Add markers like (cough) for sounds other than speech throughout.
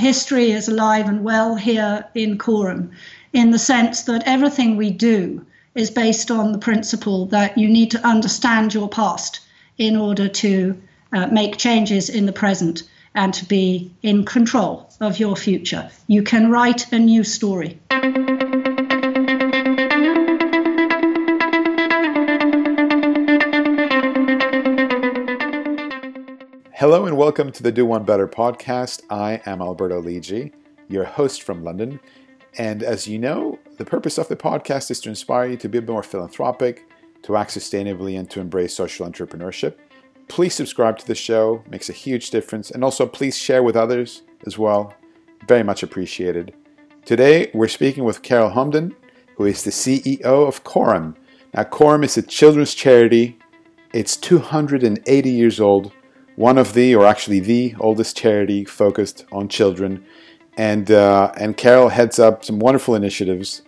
history is alive and well here in Coram in the sense that everything we do is based on the principle that you need to understand your past in order to uh, make changes in the present and to be in control of your future. You can write a new story. Hello and welcome to the Do One Better podcast. I am Alberto Lidji, your host from London. And as you know, the purpose of the podcast is to inspire you to be a bit more philanthropic, to act sustainably, and to embrace social entrepreneurship. Please subscribe to the show, it makes a huge difference. And also, please share with others as well. Very much appreciated. Today, we're speaking with Carol Homden, who is the CEO of Coram. Now, Coram is a children's charity. It's 280 years old one of the, or actually the oldest charity focused on children. And, uh, and Carol heads up some wonderful initiatives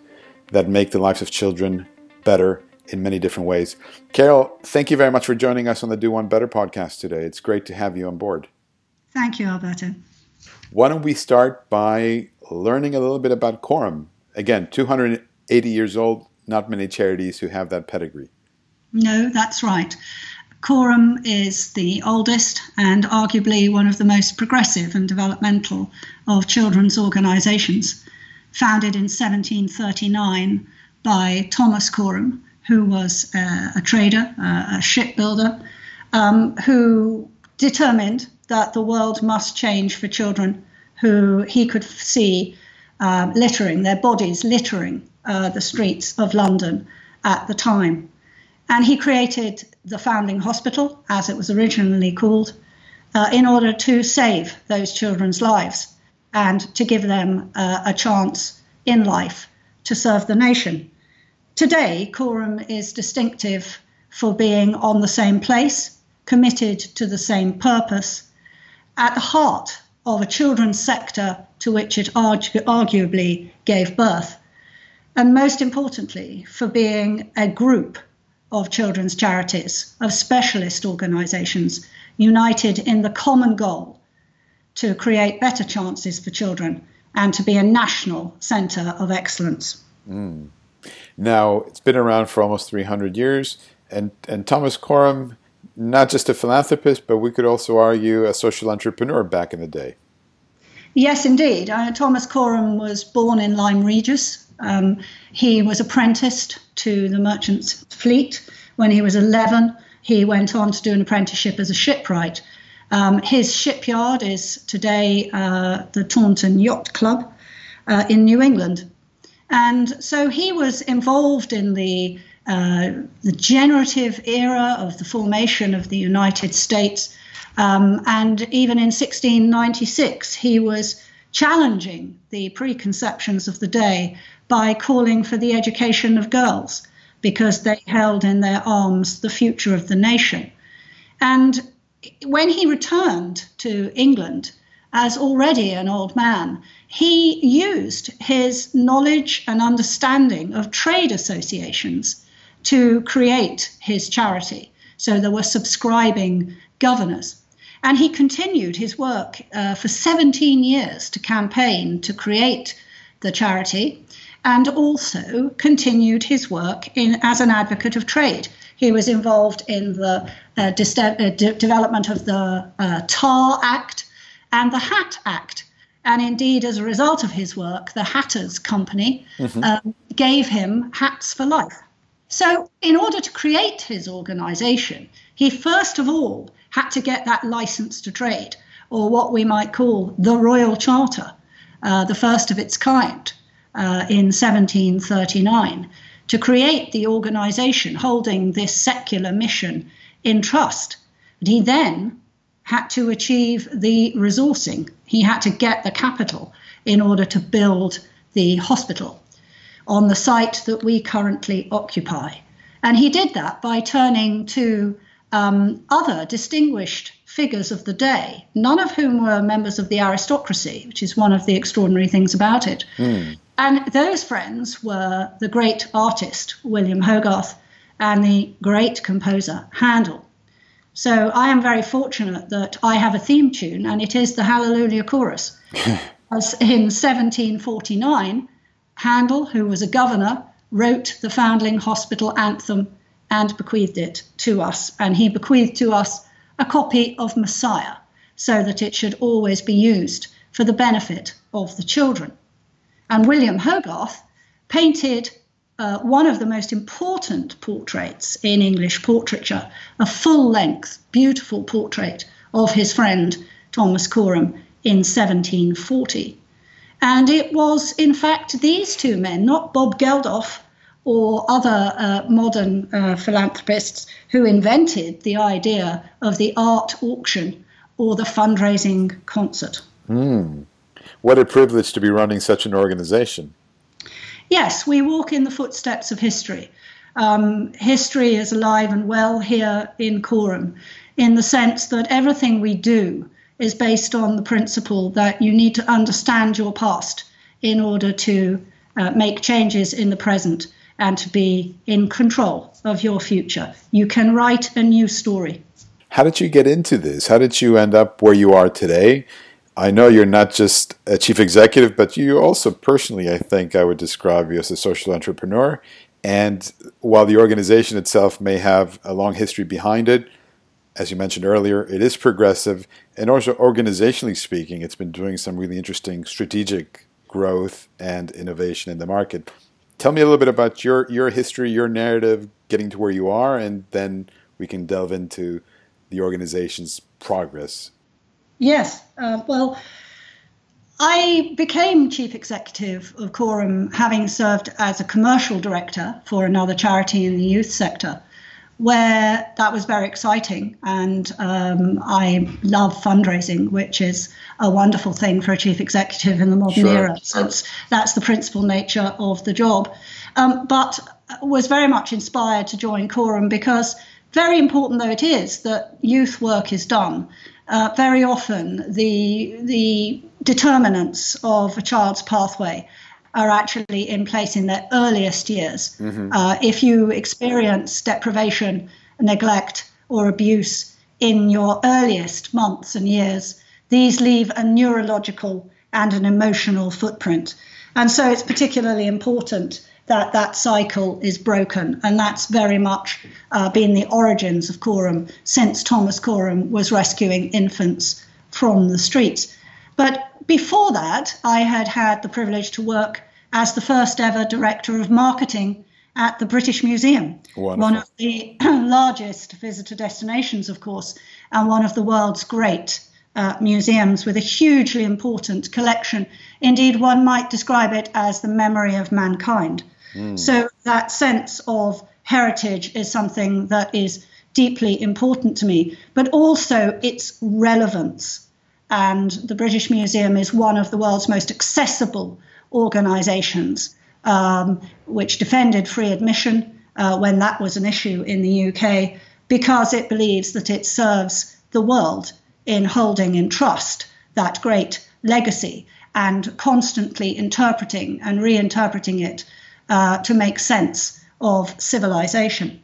that make the lives of children better in many different ways. Carol, thank you very much for joining us on the Do One Better podcast today. It's great to have you on board. Thank you, Alberto. Why don't we start by learning a little bit about Coram? Again, 280 years old, not many charities who have that pedigree. No, that's right. Coram is the oldest and arguably one of the most progressive and developmental of children's organisations, founded in 1739 by Thomas Coram, who was uh, a trader, uh, a shipbuilder, um, who determined that the world must change for children who he could see uh, littering, their bodies littering uh, the streets of London at the time. And he created the Foundling Hospital, as it was originally called, uh, in order to save those children's lives and to give them uh, a chance in life to serve the nation. Today, Coram is distinctive for being on the same place, committed to the same purpose, at the heart of a children's sector to which it argu- arguably gave birth, and most importantly, for being a group of children's charities, of specialist organisations, united in the common goal to create better chances for children and to be a national centre of excellence. Mm. Now, it's been around for almost 300 years, and, and Thomas Coram, not just a philanthropist, but we could also argue a social entrepreneur back in the day. Yes, indeed. Uh, Thomas Coram was born in Lyme Regis. Um, he was apprenticed to the merchant's fleet. When he was 11, he went on to do an apprenticeship as a shipwright. Um, his shipyard is today uh, the Taunton Yacht Club uh, in New England. And so he was involved in the, uh, the generative era of the formation of the United States. Um, and even in 1696, he was challenging the preconceptions of the day by calling for the education of girls because they held in their arms the future of the nation. And when he returned to England as already an old man, he used his knowledge and understanding of trade associations to create his charity. So there were subscribing governors. And he continued his work uh, for 17 years to campaign to create the charity and also continued his work in, as an advocate of trade. He was involved in the uh, de- uh, de- development of the uh, TAR Act and the Hat Act. And indeed, as a result of his work, the Hatters Company mm-hmm. um, gave him hats for life. So, in order to create his organization, he first of all had to get that license to trade, or what we might call the Royal Charter, uh, the first of its kind uh, in 1739 to create the organization holding this secular mission in trust. But he then had to achieve the resourcing, he had to get the capital in order to build the hospital on the site that we currently occupy. And he did that by turning to um, other distinguished figures of the day, none of whom were members of the aristocracy, which is one of the extraordinary things about it. Mm. And those friends were the great artist, William Hogarth, and the great composer, Handel. So I am very fortunate that I have a theme tune, and it is the Hallelujah Chorus. (laughs) Because in 1749, Handel, who was a governor, wrote the Foundling Hospital anthem and bequeathed it to us. And he bequeathed to us a copy of Messiah so that it should always be used for the benefit of the children. And William Hogarth painted uh, one of the most important portraits in English portraiture, a full length, beautiful portrait of his friend Thomas Coram in 1740. And it was, in fact, these two men, not Bob Geldof or other uh, modern uh, philanthropists, who invented the idea of the art auction or the fundraising concert. Mm. What a privilege to be running such an organization. Yes, we walk in the footsteps of history. Um, history is alive and well here in Coram in the sense that everything we do is based on the principle that you need to understand your past in order to uh, make changes in the present and to be in control of your future. You can write a new story. How did you get into this? How did you end up where you are today? I know you're not just a chief executive, but you also personally, I think I would describe you as a social entrepreneur. And while the organization itself may have a long history behind it, as you mentioned earlier, it is progressive. And also, organizationally speaking, it's been doing some really interesting strategic growth and innovation in the market. Tell me a little bit about your, your history, your narrative, getting to where you are, and then we can delve into the organization's progress Yes. Uh, well, I became chief executive of Coram having served as a commercial director for another charity in the youth sector, where that was very exciting. And um, I love fundraising, which is a wonderful thing for a chief executive in the modern sure. era. So that's the principal nature of the job. Um, but was very much inspired to join Coram because, very important though it is, that youth work is done uh, very often the the determinants of a child's pathway are actually in place in their earliest years. Mm-hmm. Uh, if you experience deprivation, neglect, or abuse in your earliest months and years, these leave a neurological and an emotional footprint. And so it's particularly important that that cycle is broken. And that's very much uh, been the origins of Coram since Thomas Coram was rescuing infants from the streets. But before that, I had had the privilege to work as the first ever director of marketing at the British Museum, Wonderful. one of the (clears throat) largest visitor destinations, of course, and one of the world's great uh, museums with a hugely important collection. Indeed, one might describe it as the memory of mankind. Mm. So that sense of heritage is something that is deeply important to me, but also its relevance. And the British Museum is one of the world's most accessible organizations, um, which defended free admission uh, when that was an issue in the UK, because it believes that it serves the world in holding in trust that great legacy and constantly interpreting and reinterpreting it uh, to make sense of civilization.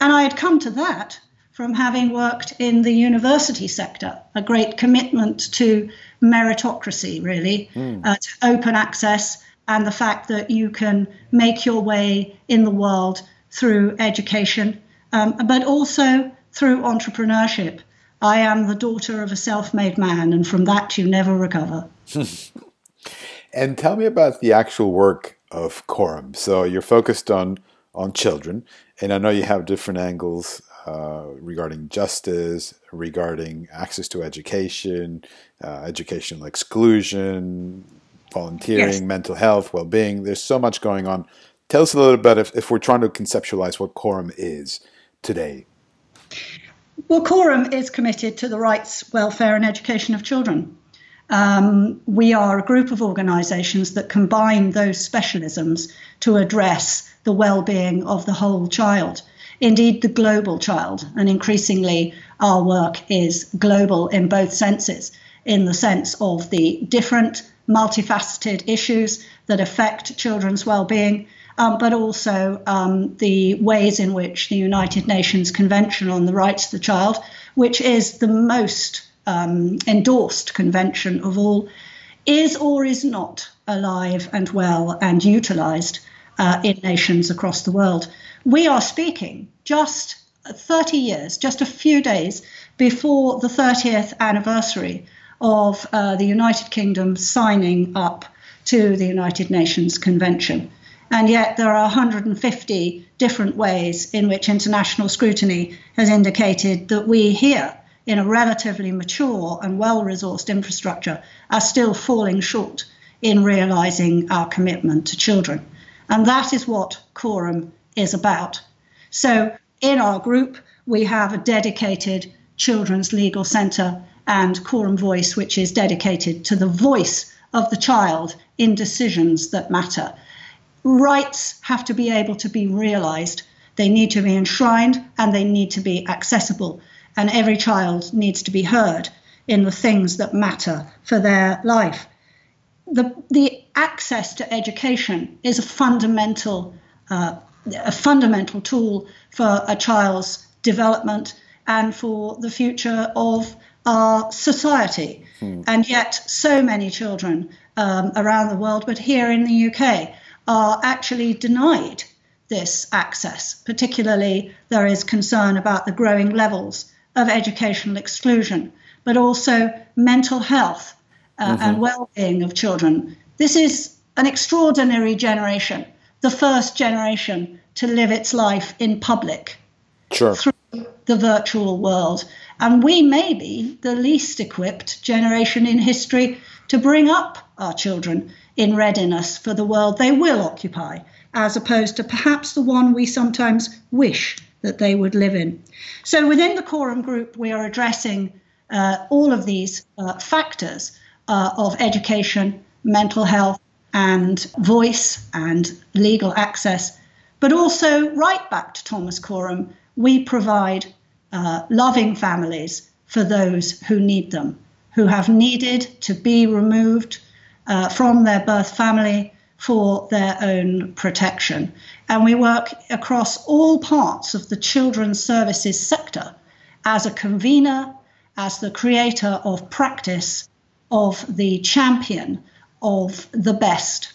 And I had come to that from having worked in the university sector, a great commitment to meritocracy, really, mm. uh, to open access, and the fact that you can make your way in the world through education, um, but also through entrepreneurship. I am the daughter of a self made man, and from that you never recover. (laughs) and tell me about the actual work of Coram. So you're focused on on children, and I know you have different angles uh, regarding justice, regarding access to education, uh, educational exclusion, volunteering, yes. mental health, well-being. There's so much going on. Tell us a little bit if, if we're trying to conceptualize what Coram is today. Well, Coram is committed to the rights, welfare, and education of children. Um, we are a group of organisations that combine those specialisms to address the well-being of the whole child, indeed the global child. And increasingly, our work is global in both senses, in the sense of the different multifaceted issues that affect children's well-being. Um, but also um, the ways in which the United Nations Convention on the Rights of the Child, which is the most um, endorsed convention of all is or is not alive and well and utilized uh, in nations across the world. We are speaking just 30 years, just a few days before the 30th anniversary of uh, the United Kingdom signing up to the United Nations Convention. And yet, there are 150 different ways in which international scrutiny has indicated that we here, in a relatively mature and well resourced infrastructure, are still falling short in realizing our commitment to children. And that is what Coram is about. So, in our group, we have a dedicated Children's Legal Centre and Coram Voice, which is dedicated to the voice of the child in decisions that matter. Rights have to be able to be realised, they need to be enshrined, and they need to be accessible. And every child needs to be heard in the things that matter for their life. The, the access to education is a fundamental, uh, a fundamental tool for a child's development and for the future of our society. Hmm. And yet, so many children um, around the world, but here in the UK, are actually denied this access. Particularly, there is concern about the growing levels of educational exclusion, but also mental health uh, mm-hmm. and well being of children. This is an extraordinary generation, the first generation to live its life in public sure. through the virtual world. And we may be the least equipped generation in history to bring up our children in readiness for the world they will occupy, as opposed to perhaps the one we sometimes wish that they would live in. So within the Coram Group, we are addressing uh, all of these uh, factors uh, of education, mental health, and voice and legal access, but also right back to Thomas Coram, we provide uh, loving families for those who need them, who have needed to be removed uh, from their birth family for their own protection. And we work across all parts of the children's services sector as a convener, as the creator of practice, of the champion of the best.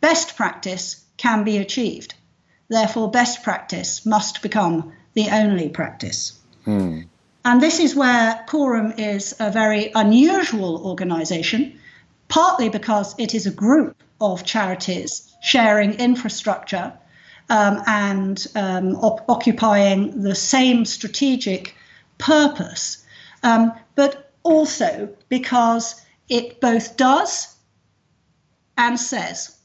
Best practice can be achieved. Therefore, best practice must become the only practice. Hmm. And this is where Coram is a very unusual organization, partly because it is a group of charities sharing infrastructure um, and um, op- occupying the same strategic purpose, um, but also because it both does and says.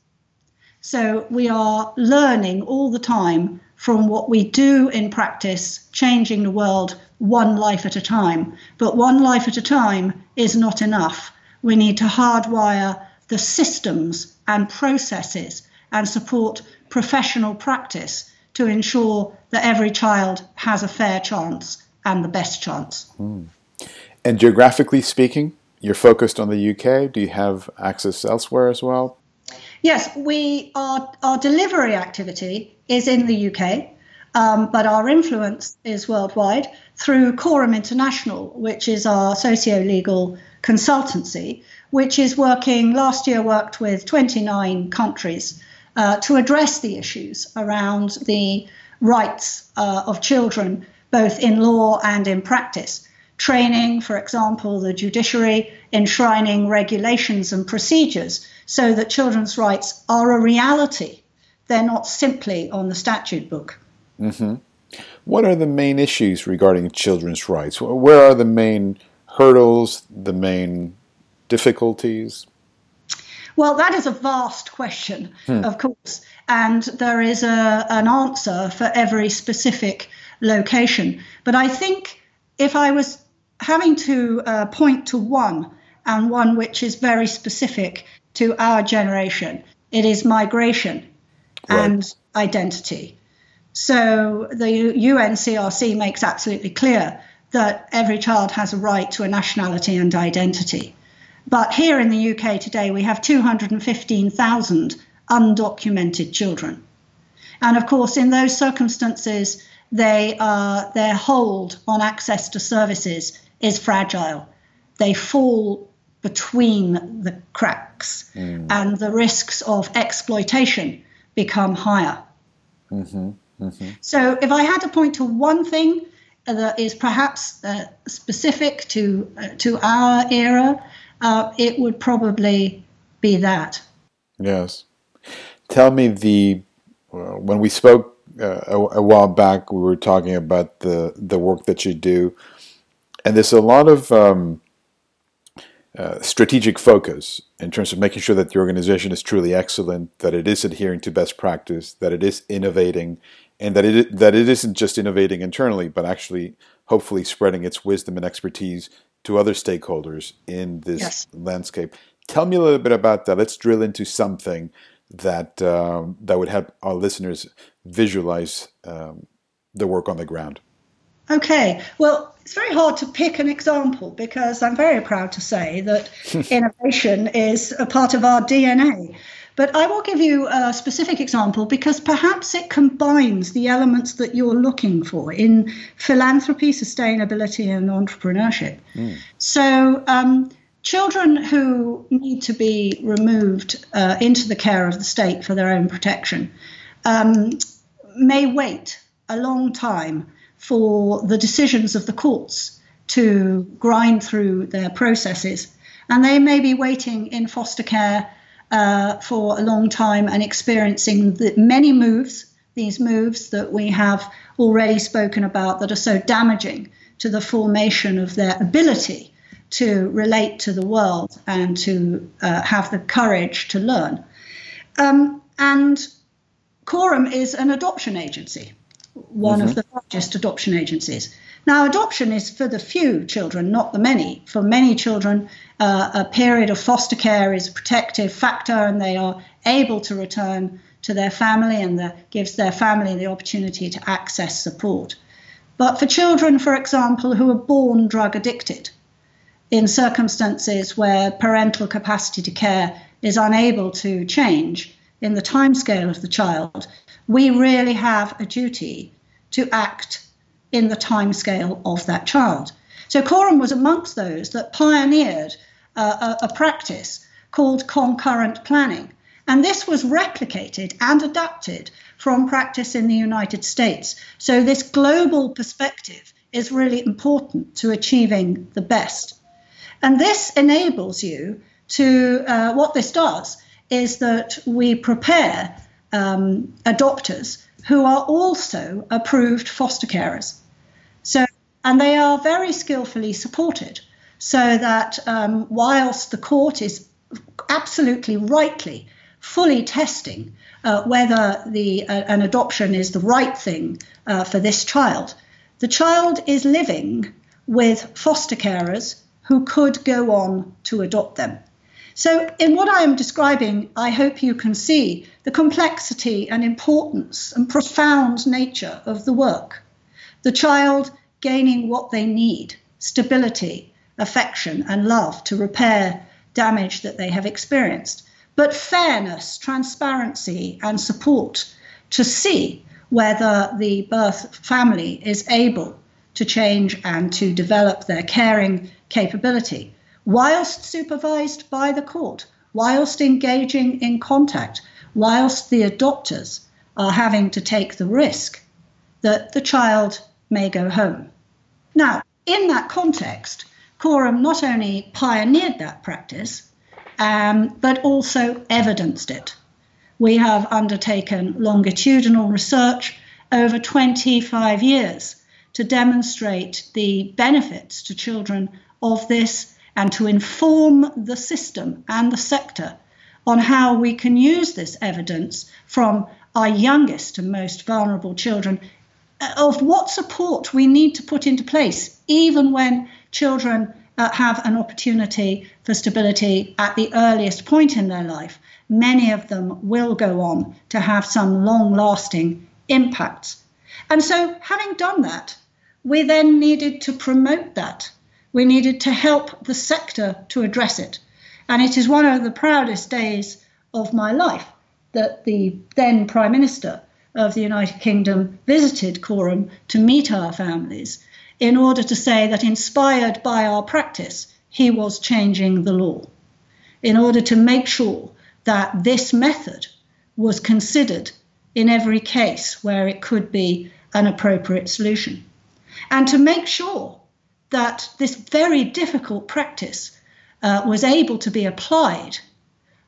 So we are learning all the time from what we do in practice, changing the world one life at a time. But one life at a time is not enough. We need to hardwire the systems and processes and support professional practice to ensure that every child has a fair chance and the best chance. Mm. And geographically speaking, you're focused on the UK. Do you have access elsewhere as well? Yes, we our our delivery activity is in the UK, um, but our influence is worldwide through Coram International, which is our socio-legal consultancy, which is working last year worked with 29 countries uh, to address the issues around the rights uh, of children, both in law and in practice training, for example, the judiciary, enshrining regulations and procedures so that children's rights are a reality. They're not simply on the statute book. Mm-hmm. What are the main issues regarding children's rights? Where are the main hurdles, the main difficulties? Well, that is a vast question, hmm. of course, and there is a, an answer for every specific location. But I think if I was having to uh, point to one, and one which is very specific to our generation. It is migration right. and identity. So the UNCRC makes absolutely clear that every child has a right to a nationality and identity. But here in the UK today, we have 215,000 undocumented children. And of course, in those circumstances, they, uh, their hold on access to services is fragile. They fall between the cracks, mm. and the risks of exploitation become higher. Mm-hmm. Mm-hmm. So, if I had to point to one thing that is perhaps uh, specific to uh, to our era, uh, it would probably be that. Yes. Tell me the when we spoke uh, a, a, while back, we were talking about the the work that you do, and there's a lot of um, uh, strategic focus in terms of making sure that the organization is truly excellent, that it is adhering to best practice, that it is innovating, and that it that it isn't just innovating internally, but actually hopefully spreading its wisdom and expertise to other stakeholders in this yes. landscape. Tell me a little bit about that. Let's drill into something that um, that would help our listeners visualize um, the work on the ground. Okay, well, it's very hard to pick an example because I'm very proud to say that (laughs) innovation is a part of our DNA. But I will give you a specific example because perhaps it combines the elements that you're looking for in philanthropy, sustainability, and entrepreneurship. Mm. So, um, children who need to be removed uh, into the care of the state for their own protection um, may wait a long time for the decisions of the courts to grind through their processes. And they may be waiting in foster care uh, for a long time and experiencing the many moves, these moves that we have already spoken about that are so damaging to the formation of their ability to relate to the world and to uh, have the courage to learn. Um, and Coram is an adoption agency, one mm-hmm. of the largest adoption agencies. Now, adoption is for the few children, not the many. For many children, uh, a period of foster care is a protective factor, and they are able to return to their family, and the, gives their family the opportunity to access support. But for children, for example, who are born drug addicted, in circumstances where parental capacity to care is unable to change in the timescale of the child, we really have a duty to act in the timescale of that child. So Coram was amongst those that pioneered uh, a, a practice called concurrent planning. And this was replicated and adapted from practice in the United States. So, this global perspective is really important to achieving the best. And this enables you to, uh, what this does is that we prepare um, adopters who are also approved foster carers. So, and they are very skillfully supported so that um, whilst the court is absolutely rightly fully testing uh, whether the uh, an adoption is the right thing uh, for this child, the child is living with foster carers who could go on to adopt them. So, in what I am describing, I hope you can see the complexity and importance and profound nature of the work. The child gaining what they need stability, affection, and love to repair damage that they have experienced, but fairness, transparency, and support to see whether the birth family is able to change and to develop their caring capability whilst supervised by the court, whilst engaging in contact, whilst the adopters are having to take the risk that the child may go home. Now, in that context, Coram not only pioneered that practice, um, but also evidenced it. We have undertaken longitudinal research over 25 years to demonstrate the benefits to children of this and to inform the system and the sector on how we can use this evidence from our youngest and most vulnerable children uh, of what support we need to put into place, even when children uh, have an opportunity for stability at the earliest point in their life. Many of them will go on to have some long lasting impacts. And so, having done that, we then needed to promote that we needed to help the sector to address it. And it is one of the proudest days of my life that the then Prime Minister of the United Kingdom visited Coram to meet our families in order to say that, inspired by our practice, he was changing the law in order to make sure that this method was considered in every case where it could be an appropriate solution. And to make sure that this very difficult practice uh, was able to be applied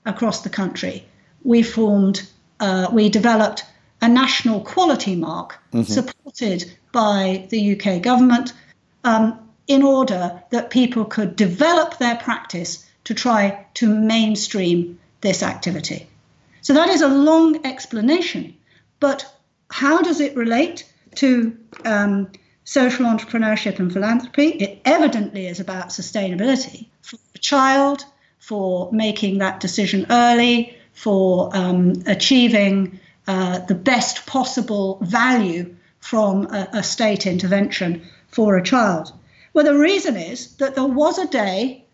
across the country, we formed, uh, we developed a national quality mark mm-hmm. supported by the UK government um, in order that people could develop their practice to try to mainstream this activity. So that is a long explanation, but how does it relate to um, social entrepreneurship and philanthropy? It evidently is about sustainability for the child, for making that decision early, for um, achieving uh, the best possible value from a, a state intervention for a child. Well, the reason is that there was a day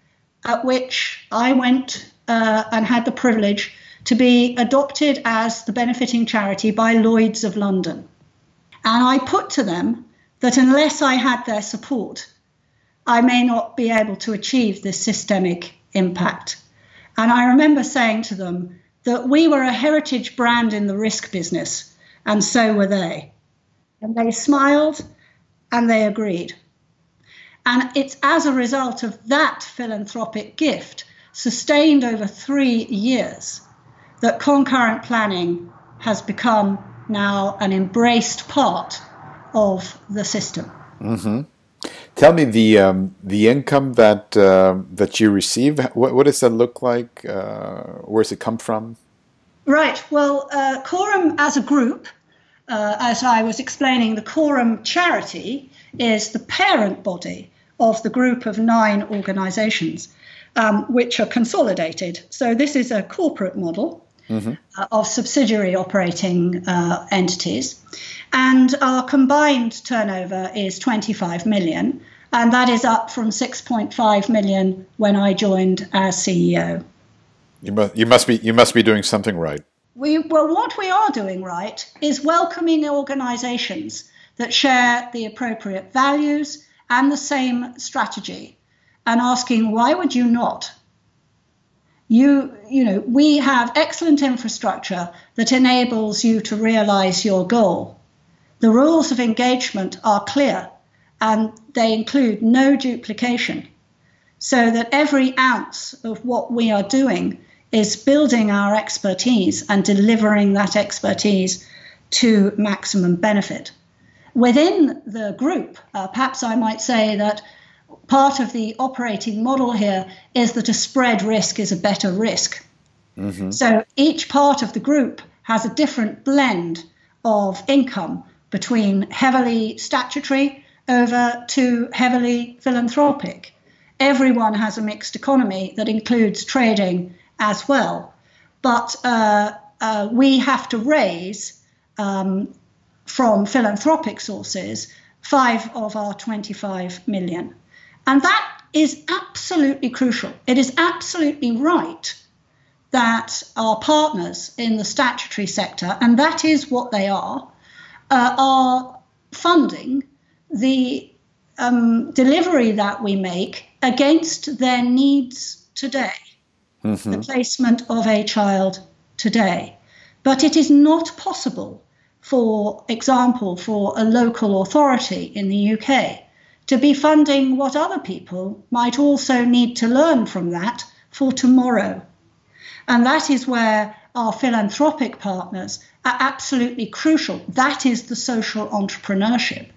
at which I went uh, and had the privilege to be adopted as the benefiting charity by Lloyds of London. And I put to them that unless I had their support, I may not be able to achieve this systemic impact. And I remember saying to them that we were a heritage brand in the risk business, and so were they. And they smiled and they agreed. And it's as a result of that philanthropic gift, sustained over three years, that concurrent planning has become now an embraced part of the system. Mm-hmm. Tell me the um, the income that uh, that you receive. What, what, does that look like? Uh, where does it come from? Right. Well, uh, Coram as a group, uh, as I was explaining, the Coram charity is the parent body of the group of nine organizations um, which are consolidated. So this is a corporate model mm-hmm. uh, of subsidiary operating uh, entities. And our combined turnover is 25 million, and that is up from 6.5 million when I joined as CEO. You must, you must be you must be doing something right. We, well, what we are doing right is welcoming organisations that share the appropriate values and the same strategy and asking why would you not you you know we have excellent infrastructure that enables you to realize your goal the rules of engagement are clear and they include no duplication so that every ounce of what we are doing is building our expertise and delivering that expertise to maximum benefit Within the group, uh, perhaps I might say that part of the operating model here is that a spread risk is a better risk. Mm-hmm. So each part of the group has a different blend of income between heavily statutory over to heavily philanthropic. Everyone has a mixed economy that includes trading as well. But uh, uh, we have to raise um, from philanthropic sources, five of our 25 million. And that is absolutely crucial. It is absolutely right that our partners in the statutory sector, and that is what they are, uh, are funding the um, delivery that we make against their needs today, mm-hmm. the placement of a child today. But it is not possible for example, for a local authority in the UK to be funding what other people might also need to learn from that for tomorrow. And that is where our philanthropic partners are absolutely crucial. That is the social entrepreneurship,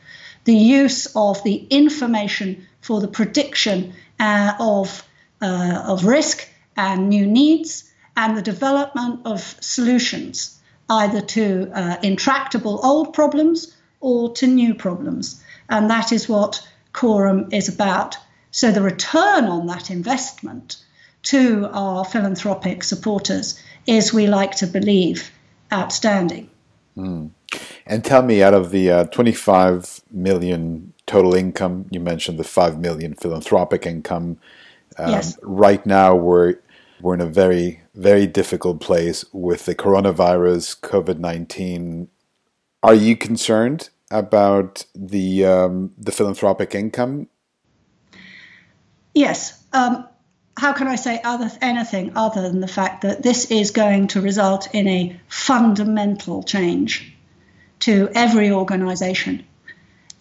the use of the information for the prediction uh, of, uh, of risk and new needs and the development of solutions either to uh, intractable old problems or to new problems. And that is what Coram is about. So the return on that investment to our philanthropic supporters is, we like to believe, outstanding. Mm. And tell me, out of the uh, 25 million total income, you mentioned the 5 million philanthropic income. Um, yes. Right now, we're we're in a very, very difficult place with the coronavirus, COVID 19. Are you concerned about the, um, the philanthropic income? Yes. Um, how can I say other anything other than the fact that this is going to result in a fundamental change to every organisation?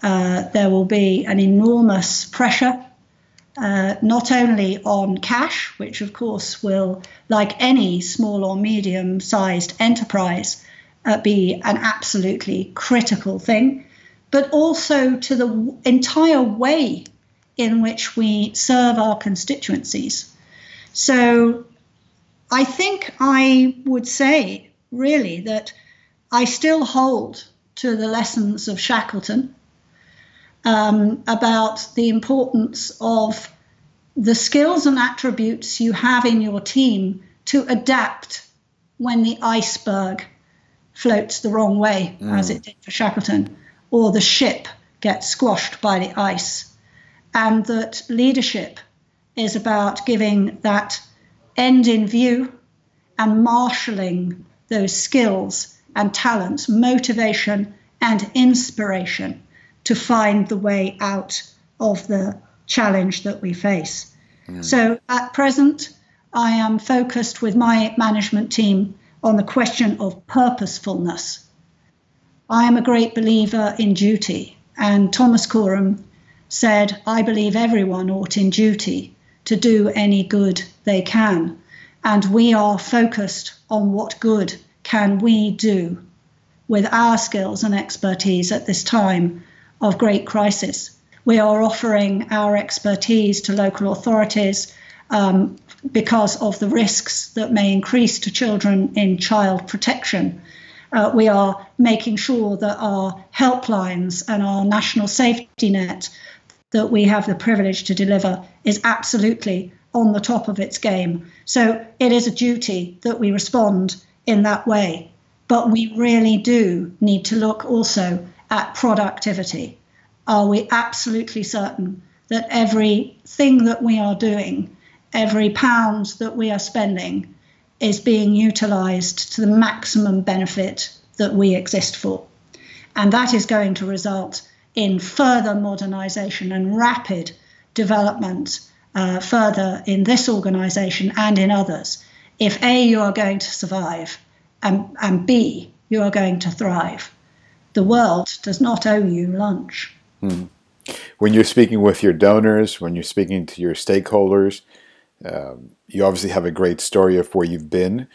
Uh, there will be an enormous pressure, uh, not only on cash, which of course will, like any small or medium sized enterprise, uh, be an absolutely critical thing, but also to the entire way in which we serve our constituencies. So I think I would say, really, that I still hold to the lessons of Shackleton um, about the importance of the skills and attributes you have in your team to adapt when the iceberg floats the wrong way, mm. as it did for Shackleton, or the ship gets squashed by the ice. And that leadership is about giving that end in view and marshalling those skills and talents, motivation and inspiration to find the way out of the challenge that we face. Mm. So at present, I am focused with my management team on the question of purposefulness. I am a great believer in duty, and Thomas Coram said, I believe everyone ought in duty to do any good they can. And we are focused on what good can we do with our skills and expertise at this time of great crisis. We are offering our expertise to local authorities um, because of the risks that may increase to children in child protection. Uh, we are making sure that our helplines and our national safety net that we have the privilege to deliver is absolutely on the top of its game. So it is a duty that we respond in that way. But we really do need to look also at productivity. Are we absolutely certain that everything that we are doing every pound that we are spending is being utilized to the maximum benefit that we exist for. And that is going to result in further modernization and rapid development uh, further in this organization and in others. If A, you are going to survive, and, and B, you are going to thrive. The world does not owe you lunch. Hmm. When you're speaking with your donors, when you're speaking to your stakeholders, um, you obviously have a great story of where you've been,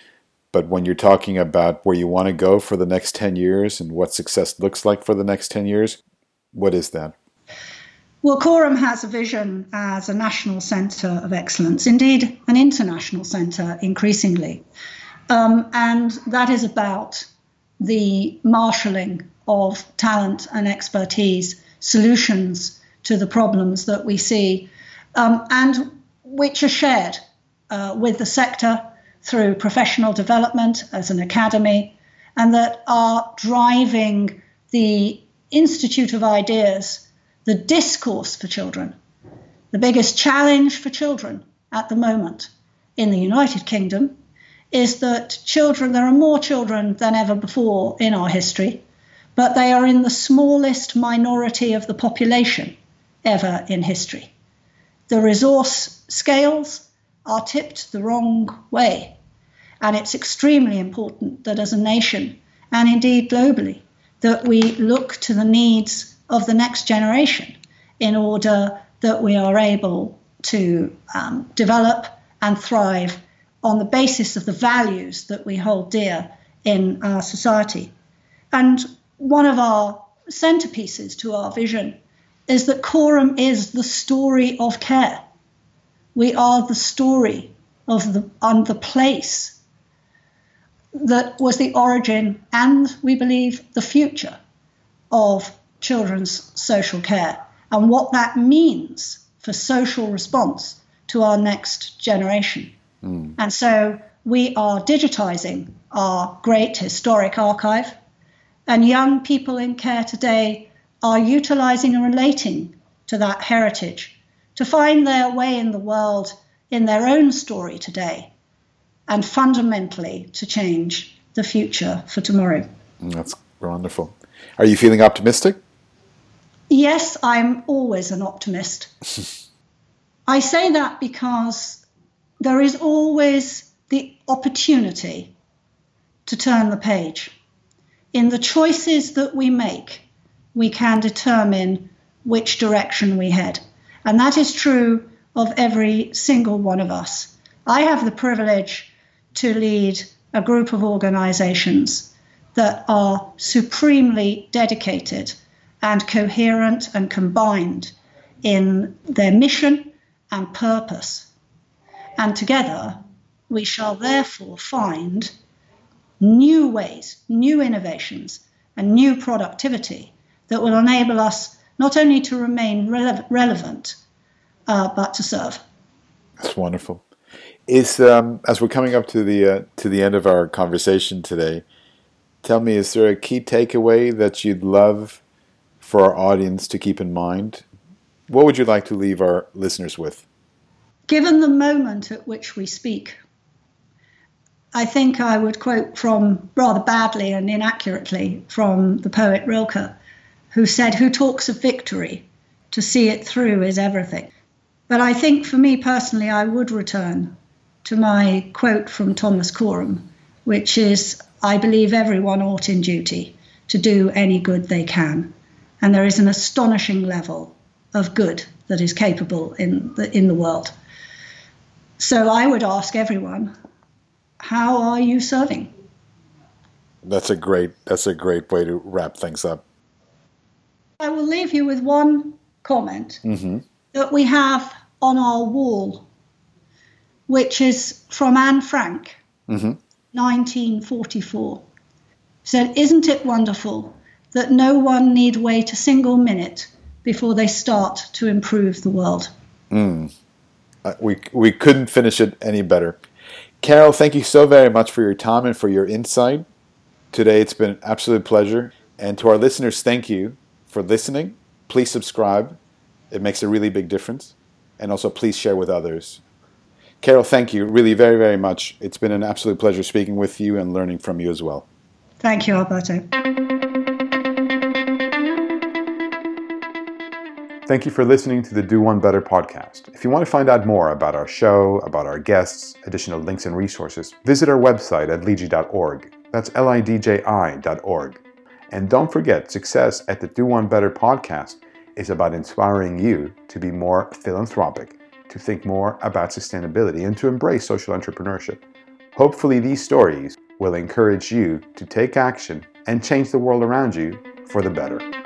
but when you're talking about where you want to go for the next 10 years and what success looks like for the next 10 years, what is that? Well, Coram has a vision as a national centre of excellence, indeed, an international centre increasingly. Um, and that is about the marshalling of talent and expertise, solutions to the problems that we see, um, and which are shared uh, with the sector through professional development as an academy, and that are driving the Institute of Ideas, the discourse for children. The biggest challenge for children at the moment in the United Kingdom is that children, there are more children than ever before in our history, but they are in the smallest minority of the population ever in history the resource scales are tipped the wrong way. And it's extremely important that as a nation, and indeed globally, that we look to the needs of the next generation in order that we are able to um, develop and thrive on the basis of the values that we hold dear in our society. And one of our centerpieces to our vision is that Coram is the story of care. We are the story of the, and the place that was the origin and we believe the future of children's social care and what that means for social response to our next generation. Mm. And so we are digitizing our great historic archive, and young people in care today are utilizing and relating to that heritage to find their way in the world in their own story today and fundamentally to change the future for tomorrow. That's wonderful. Are you feeling optimistic? Yes, I'm always an optimist. (laughs) I say that because there is always the opportunity to turn the page. In the choices that we make, we can determine which direction we head. And that is true of every single one of us. I have the privilege to lead a group of organizations that are supremely dedicated and coherent and combined in their mission and purpose. And together, we shall therefore find new ways, new innovations, and new productivity that will enable us not only to remain rele- relevant, uh, but to serve. That's wonderful. Is um, as we're coming up to the uh, to the end of our conversation today, tell me, is there a key takeaway that you'd love for our audience to keep in mind? What would you like to leave our listeners with? Given the moment at which we speak, I think I would quote from rather badly and inaccurately from the poet Rilke, who said, Who talks of victory? To see it through is everything. But I think for me personally, I would return to my quote from Thomas Coram, which is I believe everyone ought in duty to do any good they can. And there is an astonishing level of good that is capable in the, in the world. So I would ask everyone, how are you serving? That's a great that's a great way to wrap things up. I will leave you with one comment mm-hmm. that we have on our wall, which is from Anne Frank. Mm-hmm. 1944 said, Isn't it wonderful that no one need wait a single minute before they start to improve the world? Mm. Uh, we, we couldn't finish it any better. Carol, thank you so very much for your time and for your insight. Today it's been an absolute pleasure. And to our listeners, thank you for listening. Please subscribe, it makes a really big difference. And also, please share with others. Carol, thank you really very, very much. It's been an absolute pleasure speaking with you and learning from you as well. Thank you, Alberto. Thank you for listening to the Do One Better podcast. If you want to find out more about our show, about our guests, additional links and resources, visit our website at lidji.org. That's L I D J I.org. And don't forget, success at the Do One Better podcast is about inspiring you to be more philanthropic to think more about sustainability and to embrace social entrepreneurship. Hopefully, these stories will encourage you to take action and change the world around you for the better.